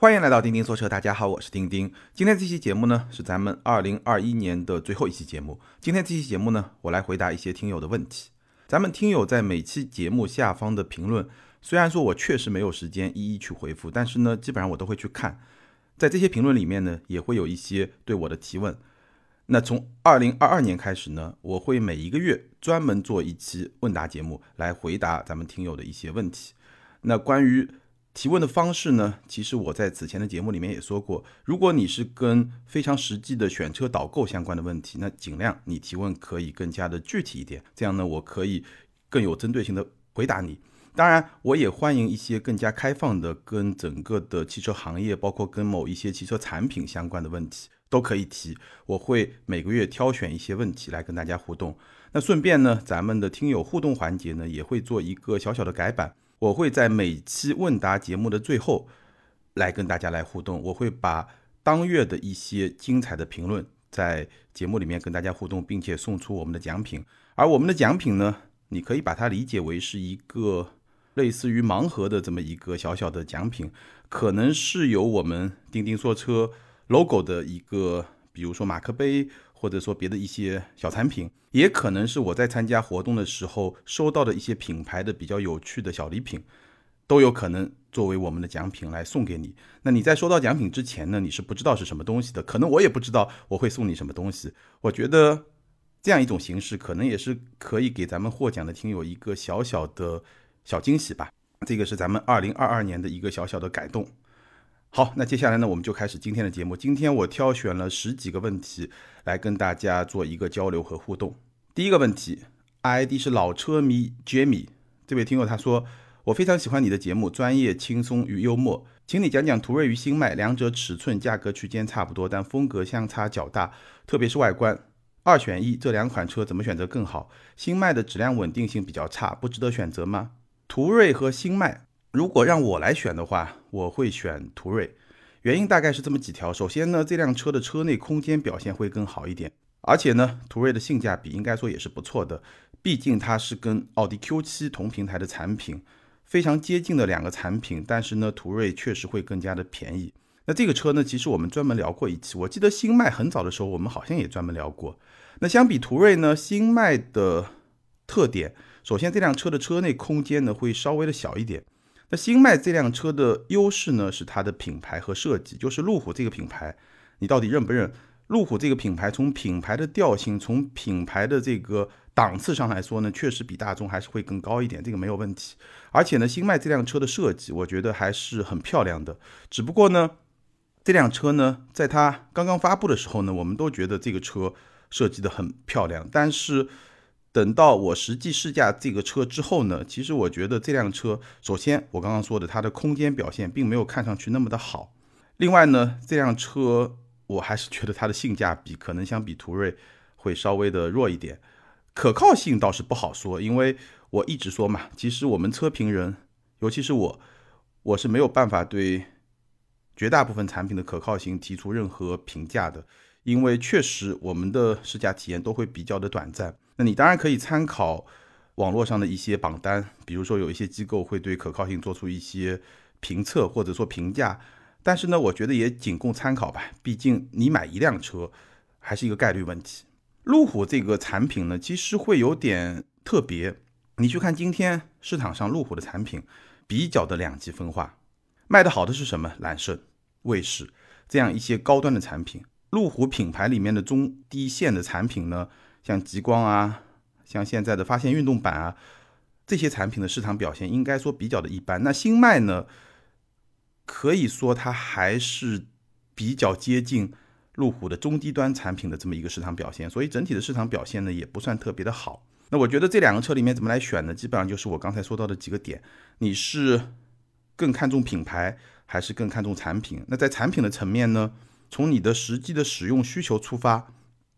欢迎来到钉钉说车，大家好，我是钉钉。今天这期节目呢，是咱们二零二一年的最后一期节目。今天这期节目呢，我来回答一些听友的问题。咱们听友在每期节目下方的评论，虽然说我确实没有时间一一去回复，但是呢，基本上我都会去看。在这些评论里面呢，也会有一些对我的提问。那从二零二二年开始呢，我会每一个月专门做一期问答节目，来回答咱们听友的一些问题。那关于提问的方式呢？其实我在此前的节目里面也说过，如果你是跟非常实际的选车导购相关的问题，那尽量你提问可以更加的具体一点，这样呢，我可以更有针对性的回答你。当然，我也欢迎一些更加开放的，跟整个的汽车行业，包括跟某一些汽车产品相关的问题，都可以提。我会每个月挑选一些问题来跟大家互动。那顺便呢，咱们的听友互动环节呢，也会做一个小小的改版。我会在每期问答节目的最后，来跟大家来互动。我会把当月的一些精彩的评论在节目里面跟大家互动，并且送出我们的奖品。而我们的奖品呢，你可以把它理解为是一个类似于盲盒的这么一个小小的奖品，可能是有我们钉钉说车 logo 的一个，比如说马克杯。或者说别的一些小产品，也可能是我在参加活动的时候收到的一些品牌的比较有趣的小礼品，都有可能作为我们的奖品来送给你。那你在收到奖品之前呢，你是不知道是什么东西的，可能我也不知道我会送你什么东西。我觉得这样一种形式，可能也是可以给咱们获奖的听友一个小小的小惊喜吧。这个是咱们二零二二年的一个小小的改动。好，那接下来呢，我们就开始今天的节目。今天我挑选了十几个问题来跟大家做一个交流和互动。第一个问题，ID 是老车迷 Jamie 这位听友他说：“我非常喜欢你的节目，专业、轻松与幽默，请你讲讲途锐与新迈，两者尺寸、价格区间差不多，但风格相差较大，特别是外观，二选一，这两款车怎么选择更好？新迈的质量稳定性比较差，不值得选择吗？途锐和新迈。”如果让我来选的话，我会选途锐，原因大概是这么几条。首先呢，这辆车的车内空间表现会更好一点，而且呢，途锐的性价比应该说也是不错的，毕竟它是跟奥迪 Q7 同平台的产品，非常接近的两个产品。但是呢，途锐确实会更加的便宜。那这个车呢，其实我们专门聊过一期，我记得新迈很早的时候，我们好像也专门聊过。那相比途锐呢，新迈的特点，首先这辆车的车内空间呢会稍微的小一点。那新迈这辆车的优势呢，是它的品牌和设计，就是路虎这个品牌，你到底认不认？路虎这个品牌从品牌的调性，从品牌的这个档次上来说呢，确实比大众还是会更高一点，这个没有问题。而且呢，新迈这辆车的设计，我觉得还是很漂亮的。只不过呢，这辆车呢，在它刚刚发布的时候呢，我们都觉得这个车设计的很漂亮，但是。等到我实际试驾这个车之后呢，其实我觉得这辆车，首先我刚刚说的它的空间表现并没有看上去那么的好。另外呢，这辆车我还是觉得它的性价比可能相比途锐会稍微的弱一点。可靠性倒是不好说，因为我一直说嘛，其实我们车评人，尤其是我，我是没有办法对绝大部分产品的可靠性提出任何评价的，因为确实我们的试驾体验都会比较的短暂。那你当然可以参考网络上的一些榜单，比如说有一些机构会对可靠性做出一些评测或者说评价，但是呢，我觉得也仅供参考吧。毕竟你买一辆车还是一个概率问题。路虎这个产品呢，其实会有点特别。你去看今天市场上路虎的产品，比较的两极分化。卖的好的是什么？揽胜、卫士这样一些高端的产品。路虎品牌里面的中低线的产品呢？像极光啊，像现在的发现运动版啊，这些产品的市场表现应该说比较的一般。那新迈呢，可以说它还是比较接近路虎的中低端产品的这么一个市场表现，所以整体的市场表现呢也不算特别的好。那我觉得这两个车里面怎么来选呢？基本上就是我刚才说到的几个点，你是更看重品牌还是更看重产品？那在产品的层面呢，从你的实际的使用需求出发，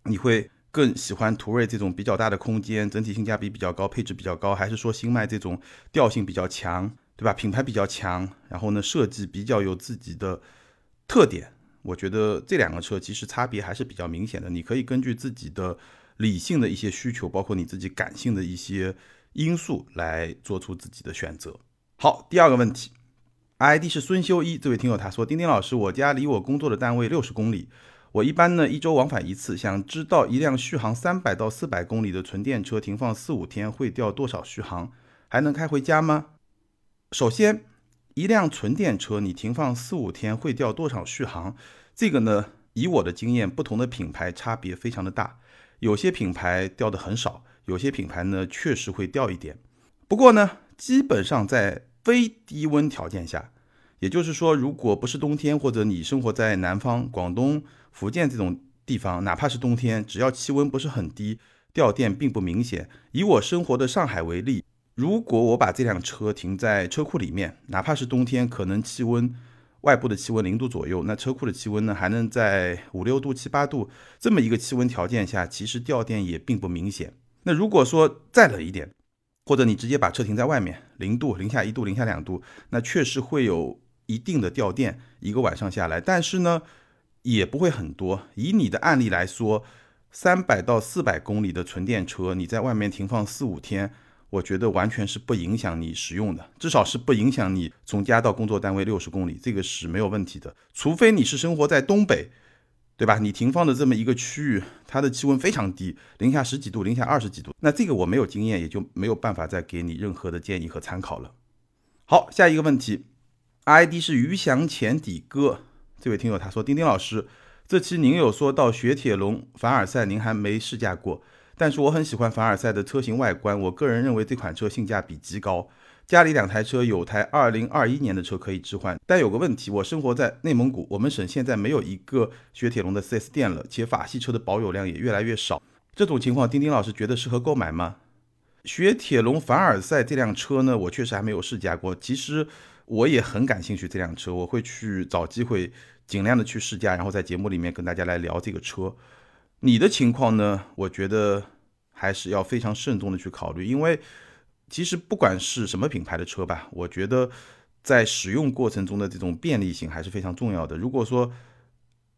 你会。更喜欢途锐这种比较大的空间，整体性价比比较高，配置比较高，还是说新迈这种调性比较强，对吧？品牌比较强，然后呢设计比较有自己的特点。我觉得这两个车其实差别还是比较明显的。你可以根据自己的理性的一些需求，包括你自己感性的一些因素来做出自己的选择。好，第二个问题，，ID 是孙修一，这位听友他说：丁丁老师，我家离我工作的单位六十公里，我一般呢一周往返一次，想知道一辆续航三百到四百公里的纯电车停放四五天会掉多少续航，还能开回家吗？首先，一辆纯电车你停放四五天会掉多少续航？这个呢，以我的经验，不同的品牌差别非常的大，有些品牌掉的很少，有些品牌呢确实会掉一点。不过呢，基本上在非低温条件下，也就是说，如果不是冬天，或者你生活在南方、广东、福建这种地方，哪怕是冬天，只要气温不是很低，掉电并不明显。以我生活的上海为例，如果我把这辆车停在车库里面，哪怕是冬天，可能气温外部的气温零度左右，那车库的气温呢，还能在五六度、七八度这么一个气温条件下，其实掉电也并不明显。那如果说再冷一点，或者你直接把车停在外面，零度、零下一度、零下两度，那确实会有一定的掉电，一个晚上下来，但是呢，也不会很多。以你的案例来说，三百到四百公里的纯电车，你在外面停放四五天，我觉得完全是不影响你使用的，至少是不影响你从家到工作单位六十公里，这个是没有问题的。除非你是生活在东北。对吧？你停放的这么一个区域，它的气温非常低，零下十几度，零下二十几度。那这个我没有经验，也就没有办法再给你任何的建议和参考了。好，下一个问题，ID 是余翔前底哥，这位听友他说：丁丁老师，这期您有说到雪铁龙凡尔赛，您还没试驾过，但是我很喜欢凡尔赛的车型外观，我个人认为这款车性价比极高。家里两台车，有台二零二一年的车可以置换，但有个问题，我生活在内蒙古，我们省现在没有一个雪铁龙的 4S 店了，且法系车的保有量也越来越少。这种情况，丁丁老师觉得适合购买吗？雪铁龙凡尔赛这辆车呢，我确实还没有试驾过，其实我也很感兴趣这辆车，我会去找机会尽量的去试驾，然后在节目里面跟大家来聊这个车。你的情况呢？我觉得还是要非常慎重的去考虑，因为。其实不管是什么品牌的车吧，我觉得在使用过程中的这种便利性还是非常重要的。如果说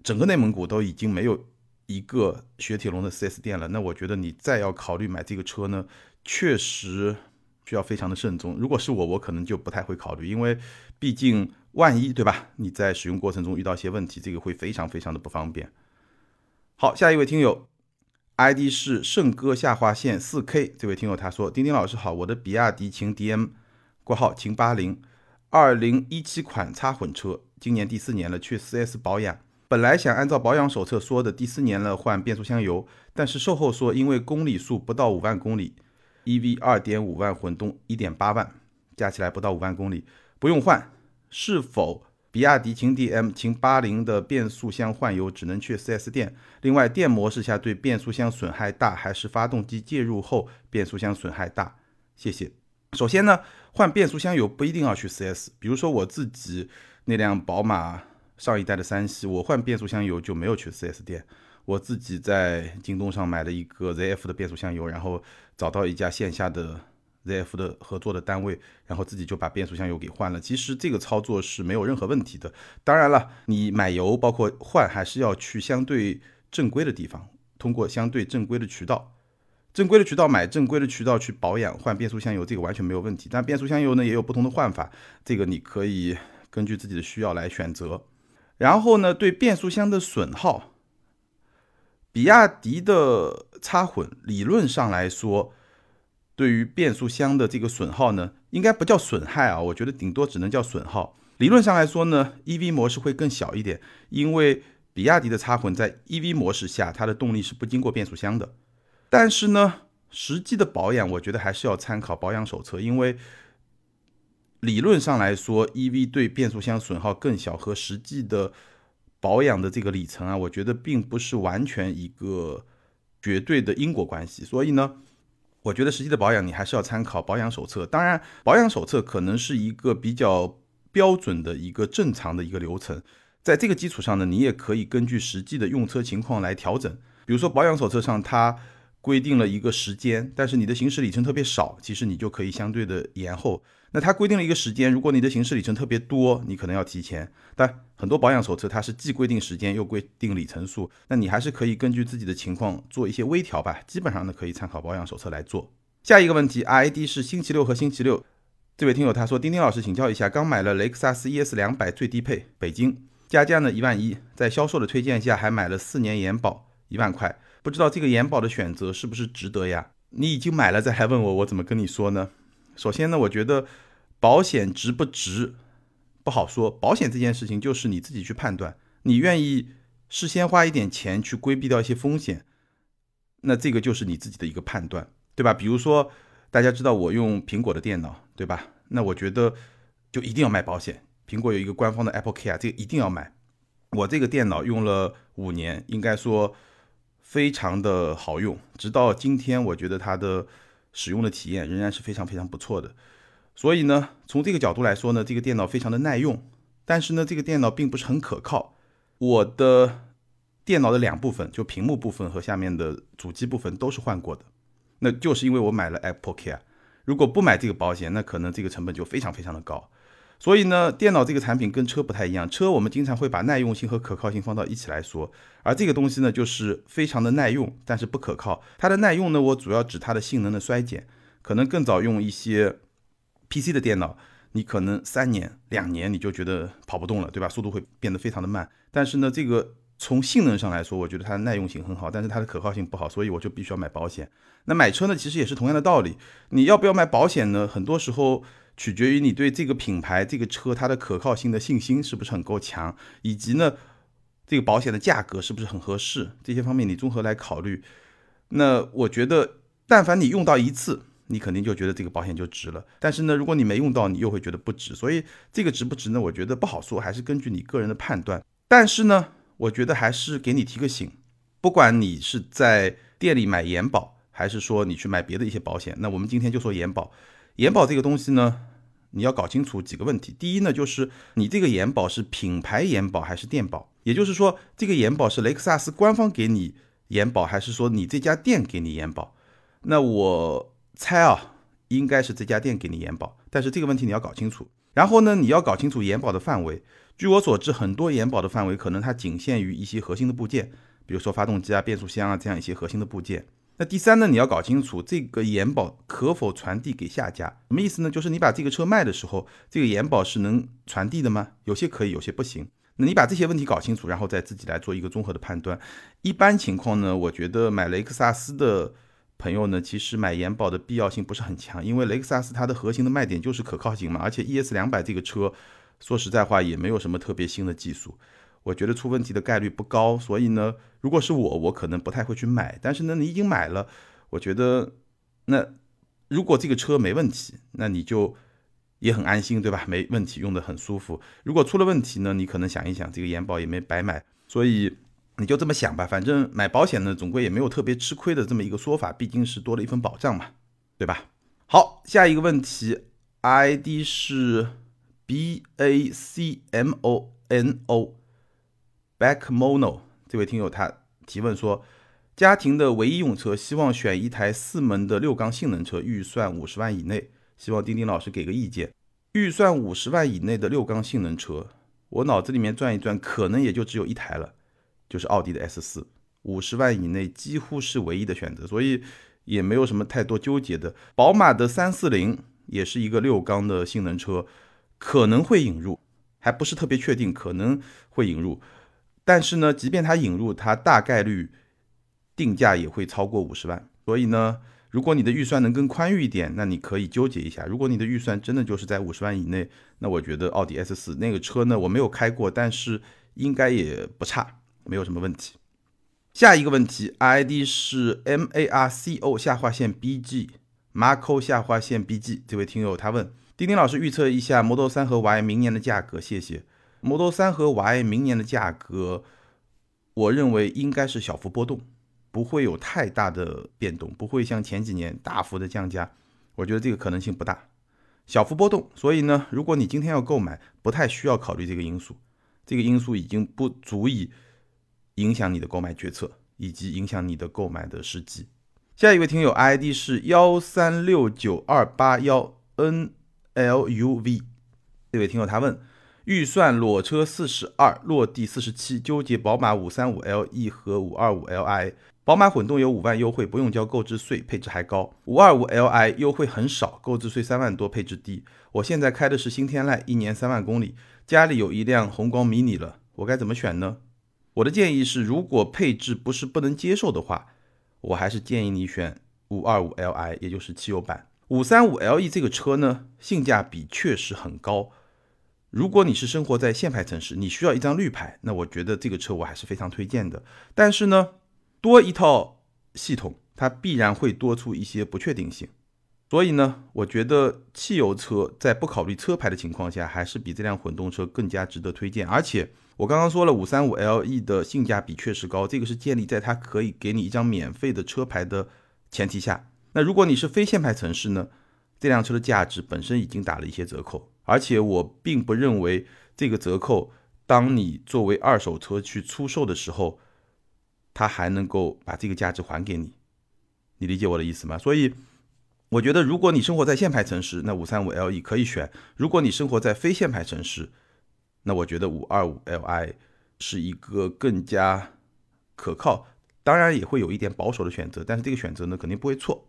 整个内蒙古都已经没有一个雪铁龙的 4S 店了，那我觉得你再要考虑买这个车呢，确实需要非常的慎重。如果是我，我可能就不太会考虑，因为毕竟万一对吧？你在使用过程中遇到一些问题，这个会非常非常的不方便。好，下一位听友。ID 是圣歌下划线四 K，这位听友他说：丁丁老师好，我的比亚迪秦 DM（ 括号秦八零）二零一七款插混车，今年第四年了，去 4S 保养。本来想按照保养手册说的第四年了换变速箱油，但是售后说因为公里数不到五万公里，EV 二点五万，混动一点八万，加起来不到五万公里，不用换，是否？比亚迪秦 DM、秦八零的变速箱换油只能去 4S 店。另外，电模式下对变速箱损害大，还是发动机介入后变速箱损害大？谢谢。首先呢，换变速箱油不一定要去 4S。比如说我自己那辆宝马上一代的三系，我换变速箱油就没有去 4S 店，我自己在京东上买了一个 ZF 的变速箱油，然后找到一家线下的。ZF 的合作的单位，然后自己就把变速箱油给换了。其实这个操作是没有任何问题的。当然了，你买油包括换，还是要去相对正规的地方，通过相对正规的渠道，正规的渠道买正规的渠道去保养换变速箱油，这个完全没有问题。但变速箱油呢也有不同的换法，这个你可以根据自己的需要来选择。然后呢，对变速箱的损耗，比亚迪的插混理论上来说。对于变速箱的这个损耗呢，应该不叫损害啊，我觉得顶多只能叫损耗。理论上来说呢，EV 模式会更小一点，因为比亚迪的插混在 EV 模式下，它的动力是不经过变速箱的。但是呢，实际的保养，我觉得还是要参考保养手册，因为理论上来说，EV 对变速箱损耗更小，和实际的保养的这个里程啊，我觉得并不是完全一个绝对的因果关系。所以呢。我觉得实际的保养你还是要参考保养手册，当然保养手册可能是一个比较标准的一个正常的一个流程，在这个基础上呢，你也可以根据实际的用车情况来调整。比如说保养手册上它规定了一个时间，但是你的行驶里程特别少，其实你就可以相对的延后。那它规定了一个时间，如果你的行驶里程特别多，你可能要提前。但很多保养手册它是既规定时间又规定里程数，那你还是可以根据自己的情况做一些微调吧。基本上呢，可以参考保养手册来做。下一个问题，ID 是星期六和星期六，这位听友他说：“丁丁老师，请教一下，刚买了雷克萨斯 ES 两百最低配，北京，加价呢一万一，在销售的推荐下还买了四年延保一万块，不知道这个延保的选择是不是值得呀？你已经买了再还问我，我怎么跟你说呢？首先呢，我觉得保险值不值不好说，保险这件事情就是你自己去判断，你愿意事先花一点钱去规避掉一些风险，那这个就是你自己的一个判断，对吧？比如说。”大家知道我用苹果的电脑，对吧？那我觉得就一定要买保险。苹果有一个官方的 Apple Care，这个一定要买。我这个电脑用了五年，应该说非常的好用，直到今天，我觉得它的使用的体验仍然是非常非常不错的。所以呢，从这个角度来说呢，这个电脑非常的耐用。但是呢，这个电脑并不是很可靠。我的电脑的两部分，就屏幕部分和下面的主机部分都是换过的。那就是因为我买了 Apple Care，如果不买这个保险，那可能这个成本就非常非常的高。所以呢，电脑这个产品跟车不太一样，车我们经常会把耐用性和可靠性放到一起来说，而这个东西呢，就是非常的耐用，但是不可靠。它的耐用呢，我主要指它的性能的衰减，可能更早用一些 PC 的电脑，你可能三年、两年你就觉得跑不动了，对吧？速度会变得非常的慢。但是呢，这个。从性能上来说，我觉得它的耐用性很好，但是它的可靠性不好，所以我就必须要买保险。那买车呢，其实也是同样的道理。你要不要买保险呢？很多时候取决于你对这个品牌、这个车它的可靠性的信心是不是很够强，以及呢，这个保险的价格是不是很合适，这些方面你综合来考虑。那我觉得，但凡你用到一次，你肯定就觉得这个保险就值了。但是呢，如果你没用到，你又会觉得不值。所以这个值不值呢？我觉得不好说，还是根据你个人的判断。但是呢。我觉得还是给你提个醒，不管你是在店里买延保，还是说你去买别的一些保险，那我们今天就说延保。延保这个东西呢，你要搞清楚几个问题。第一呢，就是你这个延保是品牌延保还是店保，也就是说，这个延保是雷克萨斯官方给你延保，还是说你这家店给你延保？那我猜啊，应该是这家店给你延保，但是这个问题你要搞清楚。然后呢，你要搞清楚延保的范围。据我所知，很多延保的范围可能它仅限于一些核心的部件，比如说发动机啊、变速箱啊这样一些核心的部件。那第三呢，你要搞清楚这个延保可否传递给下家？什么意思呢？就是你把这个车卖的时候，这个延保是能传递的吗？有些可以，有些不行。那你把这些问题搞清楚，然后再自己来做一个综合的判断。一般情况呢，我觉得买雷克萨斯的朋友呢，其实买延保的必要性不是很强，因为雷克萨斯它的核心的卖点就是可靠性嘛，而且 ES 两百这个车。说实在话，也没有什么特别新的技术，我觉得出问题的概率不高。所以呢，如果是我，我可能不太会去买。但是呢，你已经买了，我觉得，那如果这个车没问题，那你就也很安心，对吧？没问题，用的很舒服。如果出了问题呢，你可能想一想，这个延保也没白买。所以你就这么想吧，反正买保险呢，总归也没有特别吃亏的这么一个说法，毕竟是多了一份保障嘛，对吧？好，下一个问题，ID 是。B A C M O N O，Backmono 这位听友他提问说，家庭的唯一用车，希望选一台四门的六缸性能车，预算五十万以内，希望丁丁老师给个意见。预算五十万以内的六缸性能车，我脑子里面转一转，可能也就只有一台了，就是奥迪的 S 四，五十万以内几乎是唯一的选择，所以也没有什么太多纠结的。宝马的三四零也是一个六缸的性能车。可能会引入，还不是特别确定，可能会引入。但是呢，即便它引入，它大概率定价也会超过五十万。所以呢，如果你的预算能更宽裕一点，那你可以纠结一下。如果你的预算真的就是在五十万以内，那我觉得奥迪 S 四那个车呢，我没有开过，但是应该也不差，没有什么问题。下一个问题，ID 是 M A R C O 下划线 B G Marco 下划线 B G，这位听友他问。丁丁老师预测一下 Model 3和 Y 明年的价格，谢谢。Model 3和 Y 明年的价格，我认为应该是小幅波动，不会有太大的变动，不会像前几年大幅的降价。我觉得这个可能性不大，小幅波动。所以呢，如果你今天要购买，不太需要考虑这个因素，这个因素已经不足以影响你的购买决策，以及影响你的购买的时机。下一位听友 ID 是幺三六九二八幺 N。L U V，这位听友他问，预算裸车四十二，落地四十七，纠结宝马五三五 L E 和五二五 L I。宝马混动有五万优惠，不用交购置税，配置还高；五二五 L I 优惠很少，购置税三万多，配置低。我现在开的是新天籁，一年三万公里，家里有一辆宏光 mini 了，我该怎么选呢？我的建议是，如果配置不是不能接受的话，我还是建议你选五二五 Li，也就是汽油版。五三五 Le 这个车呢，性价比确实很高。如果你是生活在限牌城市，你需要一张绿牌，那我觉得这个车我还是非常推荐的。但是呢，多一套系统，它必然会多出一些不确定性。所以呢，我觉得汽油车在不考虑车牌的情况下，还是比这辆混动车更加值得推荐。而且我刚刚说了，五三五 LE 的性价比确实高，这个是建立在它可以给你一张免费的车牌的前提下。那如果你是非限牌城市呢，这辆车的价值本身已经打了一些折扣。而且我并不认为这个折扣，当你作为二手车去出售的时候，它还能够把这个价值还给你。你理解我的意思吗？所以。我觉得，如果你生活在限牌城市，那五三五 LE 可以选；如果你生活在非限牌城市，那我觉得五二五 Li 是一个更加可靠，当然也会有一点保守的选择，但是这个选择呢，肯定不会错。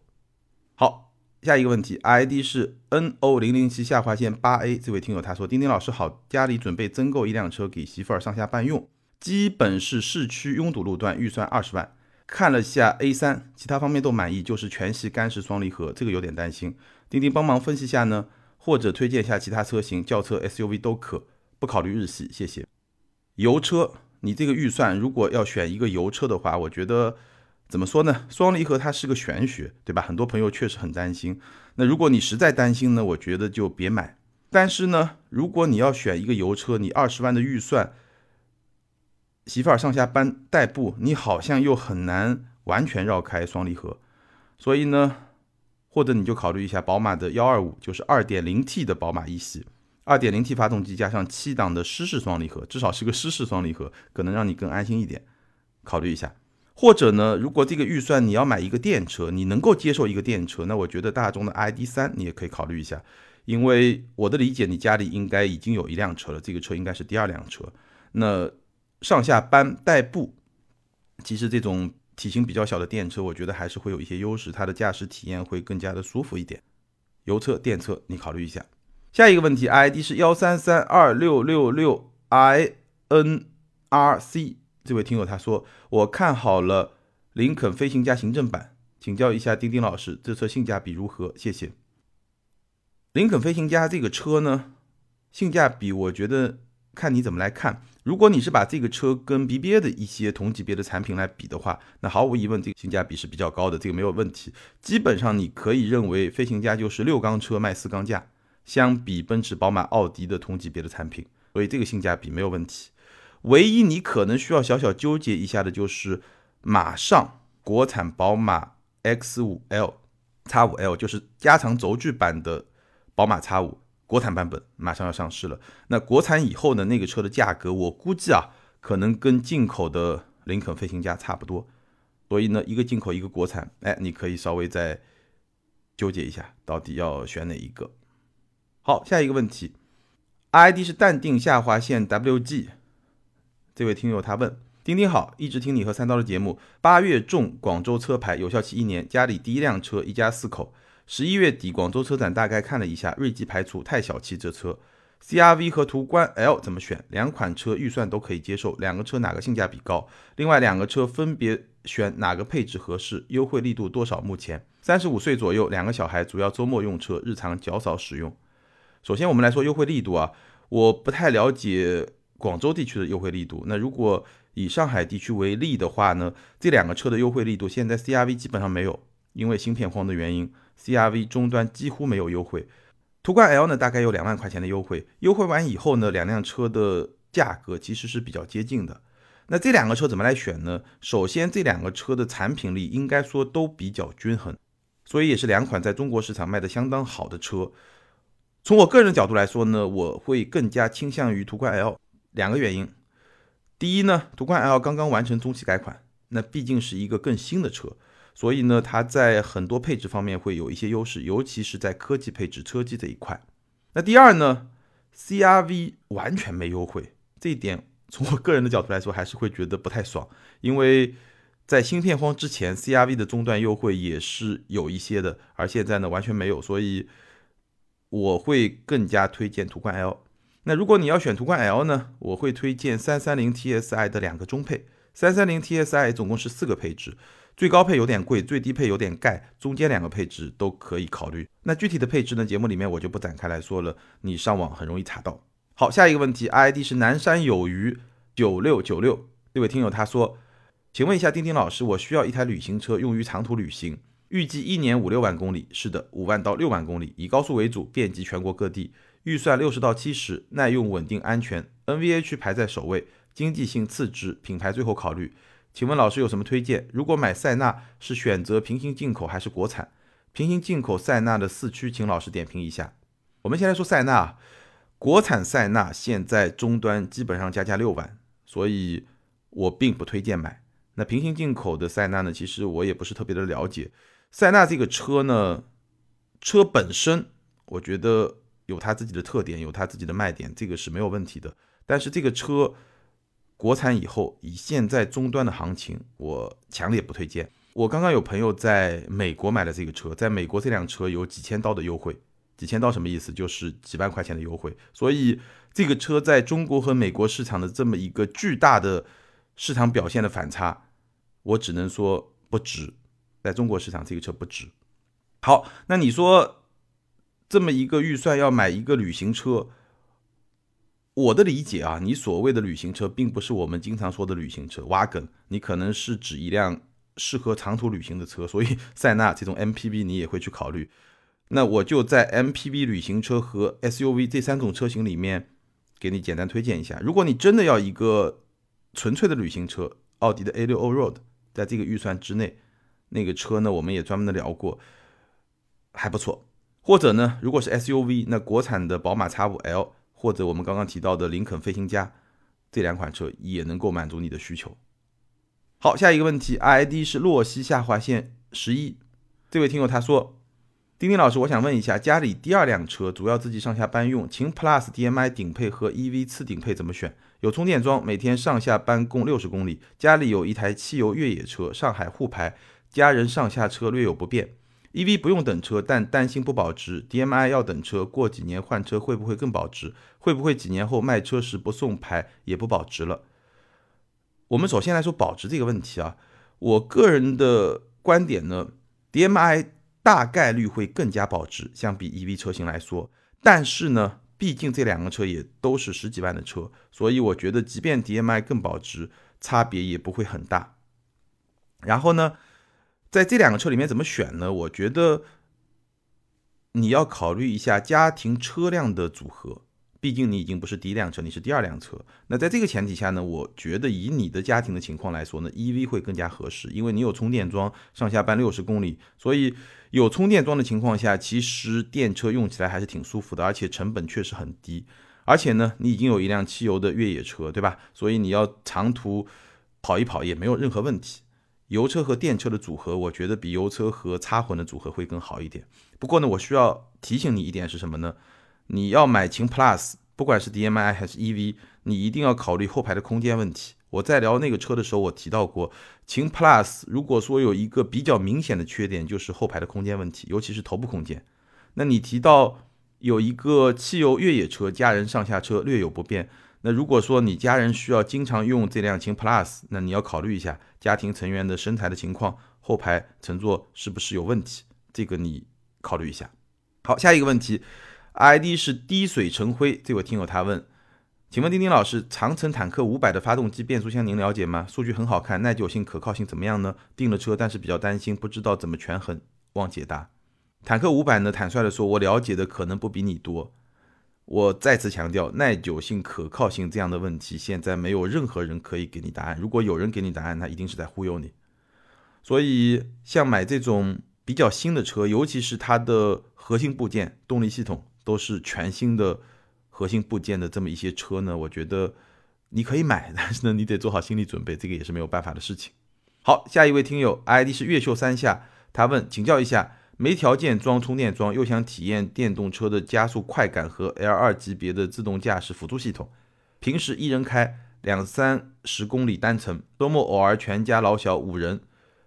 好，下一个问题，ID 是 NO 零零七下划线八 A 这位听友他说：丁丁老师好，家里准备增购一辆车给媳妇儿上下班用，基本是市区拥堵路段，预算二十万。看了下 A 三，其他方面都满意，就是全系干式双离合，这个有点担心。钉钉帮忙分析下呢，或者推荐一下其他车型，轿车、SUV 都可，不考虑日系，谢谢。油车，你这个预算如果要选一个油车的话，我觉得怎么说呢？双离合它是个玄学，对吧？很多朋友确实很担心。那如果你实在担心呢，我觉得就别买。但是呢，如果你要选一个油车，你二十万的预算。媳妇儿上下班代步，你好像又很难完全绕开双离合，所以呢，或者你就考虑一下宝马的幺二五，就是二点零 T 的宝马一系，二点零 T 发动机加上七档的湿式双离合，至少是个湿式双离合，可能让你更安心一点，考虑一下。或者呢，如果这个预算你要买一个电车，你能够接受一个电车，那我觉得大众的 ID 三你也可以考虑一下，因为我的理解，你家里应该已经有一辆车了，这个车应该是第二辆车，那。上下班代步，其实这种体型比较小的电车，我觉得还是会有一些优势，它的驾驶体验会更加的舒服一点。油车、电车，你考虑一下。下一个问题，ID 是幺三三二六六六 i n r c，这位听友他说，我看好了林肯飞行家行政版，请教一下丁丁老师，这车性价比如何？谢谢。林肯飞行家这个车呢，性价比我觉得看你怎么来看。如果你是把这个车跟 BBA 的一些同级别的产品来比的话，那毫无疑问，这个性价比是比较高的，这个没有问题。基本上你可以认为，飞行家就是六缸车卖四缸价，相比奔驰、宝马、奥迪的同级别的产品，所以这个性价比没有问题。唯一你可能需要小小纠结一下的就是，马上国产宝马 X5L、X5L 就是加长轴距版的宝马 X5。国产版本马上要上市了，那国产以后呢？那个车的价格，我估计啊，可能跟进口的林肯飞行家差不多。所以呢，一个进口，一个国产，哎，你可以稍微再纠结一下，到底要选哪一个。好，下一个问题，ID 是淡定下划线 WG，这位听友他问：丁丁好，一直听你和三刀的节目，八月中广州车牌，有效期一年，家里第一辆车，一家四口。十一月底，广州车展大概看了一下，锐际排除，太小气。这车，CRV 和途观 L 怎么选？两款车预算都可以接受，两个车哪个性价比高？另外两个车分别选哪个配置合适？优惠力度多少？目前三十五岁左右，两个小孩，主要周末用车，日常较少使用。首先我们来说优惠力度啊，我不太了解广州地区的优惠力度。那如果以上海地区为例的话呢，这两个车的优惠力度，现在 CRV 基本上没有，因为芯片荒的原因。CRV 终端几乎没有优惠，途观 L 呢大概有两万块钱的优惠，优惠完以后呢，两辆车的价格其实是比较接近的。那这两个车怎么来选呢？首先，这两个车的产品力应该说都比较均衡，所以也是两款在中国市场卖的相当好的车。从我个人角度来说呢，我会更加倾向于途观 L，两个原因。第一呢，途观 L 刚刚完成中期改款，那毕竟是一个更新的车。所以呢，它在很多配置方面会有一些优势，尤其是在科技配置、车机这一块。那第二呢，CRV 完全没优惠，这一点从我个人的角度来说，还是会觉得不太爽。因为在芯片荒之前，CRV 的终端优惠也是有一些的，而现在呢完全没有。所以我会更加推荐途观 L。那如果你要选途观 L 呢，我会推荐三三零 TSI 的两个中配。三三零 TSI 总共是四个配置，最高配有点贵，最低配有点盖，中间两个配置都可以考虑。那具体的配置呢，节目里面我就不展开来说了，你上网很容易查到。好，下一个问题，ID 是南山有余九六九六，这位听友他说，请问一下丁丁老师，我需要一台旅行车用于长途旅行，预计一年五六万公里，是的，五万到六万公里，以高速为主，遍及全国各地。预算六十到七十，耐用、稳定、安全，NVH 排在首位，经济性次之，品牌最后考虑。请问老师有什么推荐？如果买塞纳，是选择平行进口还是国产？平行进口塞纳的四驱，请老师点评一下。我们先来说塞纳，国产塞纳现在终端基本上加价六万，所以我并不推荐买。那平行进口的塞纳呢？其实我也不是特别的了解。塞纳这个车呢，车本身，我觉得。有它自己的特点，有它自己的卖点，这个是没有问题的。但是这个车国产以后，以现在终端的行情，我强烈不推荐。我刚刚有朋友在美国买了这个车，在美国这辆车有几千刀的优惠，几千刀什么意思？就是几万块钱的优惠。所以这个车在中国和美国市场的这么一个巨大的市场表现的反差，我只能说不值。在中国市场，这个车不值。好，那你说？这么一个预算要买一个旅行车，我的理解啊，你所谓的旅行车并不是我们经常说的旅行车，wagon，你可能是指一辆适合长途旅行的车，所以 塞纳这种 MPV 你也会去考虑。那我就在 MPV 旅行车和 SUV 这三种车型里面给你简单推荐一下。如果你真的要一个纯粹的旅行车，奥迪的 A6 Allroad 在这个预算之内，那个车呢我们也专门的聊过，还不错。或者呢，如果是 SUV，那国产的宝马 X5L 或者我们刚刚提到的林肯飞行家这两款车也能够满足你的需求。好，下一个问题，ID 是洛西下划线十一，这位听友他说：丁丁老师，我想问一下，家里第二辆车主要自己上下班用，秦 Plus DM-i 顶配和 EV 次顶配怎么选？有充电桩，每天上下班共六十公里。家里有一台汽油越野车，上海沪牌，家人上下车略有不便。EV 不用等车，但担心不保值。DMI 要等车，过几年换车会不会更保值？会不会几年后卖车时不送牌也不保值了？我们首先来说保值这个问题啊，我个人的观点呢，DMI 大概率会更加保值，相比 EV 车型来说。但是呢，毕竟这两个车也都是十几万的车，所以我觉得即便 DMI 更保值，差别也不会很大。然后呢？在这两个车里面怎么选呢？我觉得你要考虑一下家庭车辆的组合，毕竟你已经不是第一辆车，你是第二辆车。那在这个前提下呢，我觉得以你的家庭的情况来说呢，EV 会更加合适，因为你有充电桩，上下班六十公里，所以有充电桩的情况下，其实电车用起来还是挺舒服的，而且成本确实很低。而且呢，你已经有一辆汽油的越野车，对吧？所以你要长途跑一跑也没有任何问题。油车和电车的组合，我觉得比油车和插混的组合会更好一点。不过呢，我需要提醒你一点是什么呢？你要买秦 Plus，不管是 DM-i 还是 EV，你一定要考虑后排的空间问题。我在聊那个车的时候，我提到过，秦 Plus 如果说有一个比较明显的缺点，就是后排的空间问题，尤其是头部空间。那你提到有一个汽油越野车，家人上下车略有不便。那如果说你家人需要经常用这辆秦 Plus，那你要考虑一下家庭成员的身材的情况，后排乘坐是不是有问题？这个你考虑一下。好，下一个问题，ID 是滴水成灰，这位听友他问，请问丁丁老师，长城坦克五百的发动机变速箱您了解吗？数据很好看，耐久性、可靠性怎么样呢？订了车，但是比较担心，不知道怎么权衡，望解答。坦克五百呢，坦率的说，我了解的可能不比你多。我再次强调，耐久性、可靠性这样的问题，现在没有任何人可以给你答案。如果有人给你答案，那一定是在忽悠你。所以，像买这种比较新的车，尤其是它的核心部件、动力系统都是全新的核心部件的这么一些车呢，我觉得你可以买，但是呢，你得做好心理准备，这个也是没有办法的事情。好，下一位听友，ID 是越秀三下，他问，请教一下。没条件装充电桩，又想体验电动车的加速快感和 L2 级别的自动驾驶辅助系统，平时一人开两三十公里单程，周末偶尔全家老小五人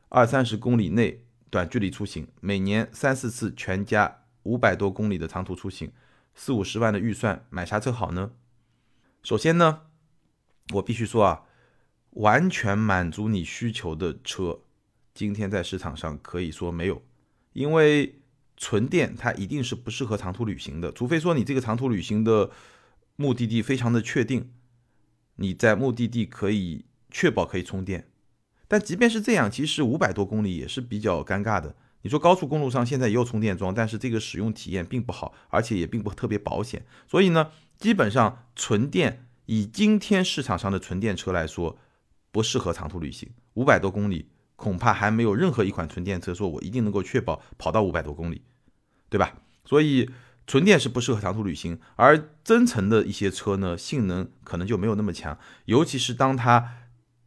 二三十公里内短距离出行，每年三四次全家五百多公里的长途出行，四五十万的预算，买啥车好呢？首先呢，我必须说啊，完全满足你需求的车，今天在市场上可以说没有，因为纯电它一定是不适合长途旅行的，除非说你这个长途旅行的目的地非常的确定，你在目的地可以确保可以充电。但即便是这样，其实五百多公里也是比较尴尬的。你说高速公路上现在也有充电桩，但是这个使用体验并不好，而且也并不特别保险。所以呢，基本上纯电以今天市场上的纯电车来说，不适合长途旅行。五百多公里恐怕还没有任何一款纯电车说我一定能够确保跑到五百多公里，对吧？所以纯电是不适合长途旅行，而增程的一些车呢，性能可能就没有那么强，尤其是当它。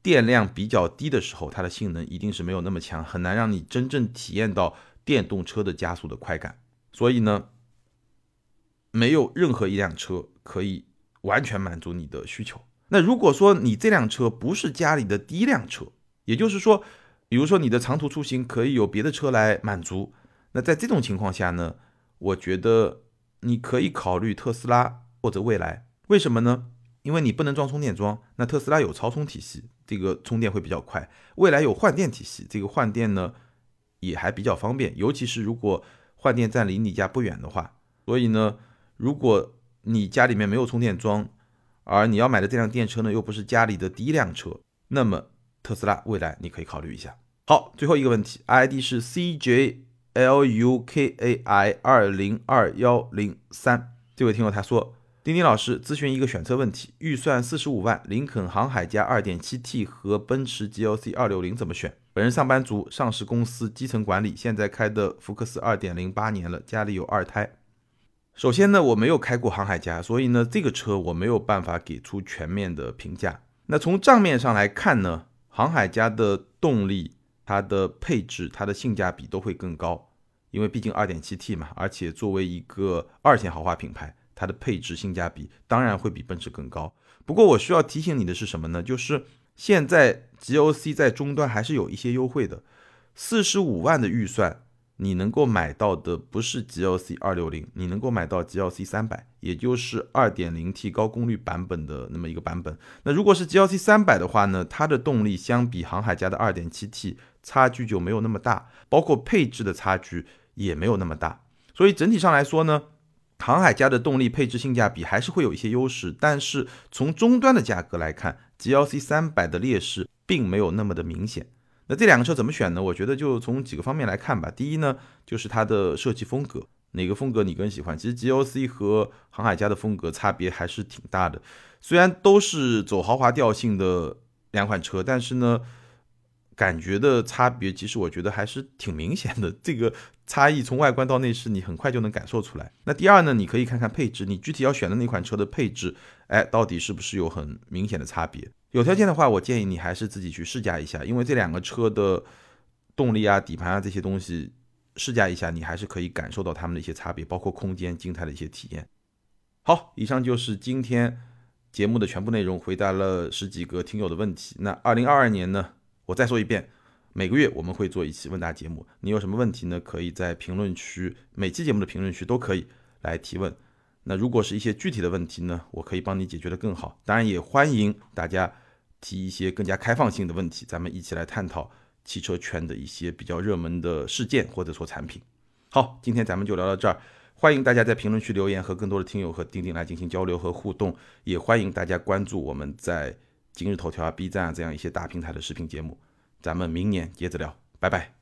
电量比较低的时候，它的性能一定是没有那么强，很难让你真正体验到电动车的加速的快感。所以呢，没有任何一辆车可以完全满足你的需求。那如果说你这辆车不是家里的第一辆车，也就是说，比如说你的长途出行可以有别的车来满足，那在这种情况下呢，我觉得你可以考虑特斯拉或者蔚来。为什么呢？因为你不能装充电桩，那特斯拉有超充体系，这个充电会比较快。未来有换电体系，这个换电呢也还比较方便，尤其是如果换电站离你家不远的话。所以呢，如果你家里面没有充电桩，而你要买的这辆电车呢又不是家里的第一辆车，那么特斯拉未来你可以考虑一下。好，最后一个问题，ID 是 CJLUKAI 二零二幺零三，这位听友他说。丁丁老师咨询一个选车问题：预算四十五万，林肯航海家 2.7T 和奔驰 GLC 260怎么选？本人上班族，上市公司基层管理，现在开的福克斯2.0八年了，家里有二胎。首先呢，我没有开过航海家，所以呢，这个车我没有办法给出全面的评价。那从账面上来看呢，航海家的动力、它的配置、它的性价比都会更高，因为毕竟 2.7T 嘛，而且作为一个二线豪华品牌。它的配置性价比当然会比奔驰更高，不过我需要提醒你的是什么呢？就是现在 G O C 在终端还是有一些优惠的，四十五万的预算，你能够买到的不是 GLC 二六零，你能够买到 G L C 三百，也就是二点零 T 高功率版本的那么一个版本。那如果是 G L C 三百的话呢，它的动力相比航海家的二点七 T 差距就没有那么大，包括配置的差距也没有那么大，所以整体上来说呢。航海家的动力配置性价比还是会有一些优势，但是从终端的价格来看，GLC 三百的劣势并没有那么的明显。那这两个车怎么选呢？我觉得就从几个方面来看吧。第一呢，就是它的设计风格，哪个风格你更喜欢？其实 GLC 和航海家的风格差别还是挺大的，虽然都是走豪华调性的两款车，但是呢。感觉的差别，其实我觉得还是挺明显的。这个差异从外观到内饰，你很快就能感受出来。那第二呢，你可以看看配置，你具体要选的那款车的配置，哎，到底是不是有很明显的差别？有条件的话，我建议你还是自己去试驾一下，因为这两个车的动力啊、底盘啊这些东西，试驾一下，你还是可以感受到它们的一些差别，包括空间、静态的一些体验。好，以上就是今天节目的全部内容，回答了十几个听友的问题。那二零二二年呢？我再说一遍，每个月我们会做一期问答节目，你有什么问题呢？可以在评论区，每期节目的评论区都可以来提问。那如果是一些具体的问题呢，我可以帮你解决的更好。当然也欢迎大家提一些更加开放性的问题，咱们一起来探讨汽车圈的一些比较热门的事件或者说产品。好，今天咱们就聊到这儿，欢迎大家在评论区留言，和更多的听友和钉钉来进行交流和互动，也欢迎大家关注我们在。今日头条啊，B 站啊，这样一些大平台的视频节目，咱们明年接着聊，拜拜。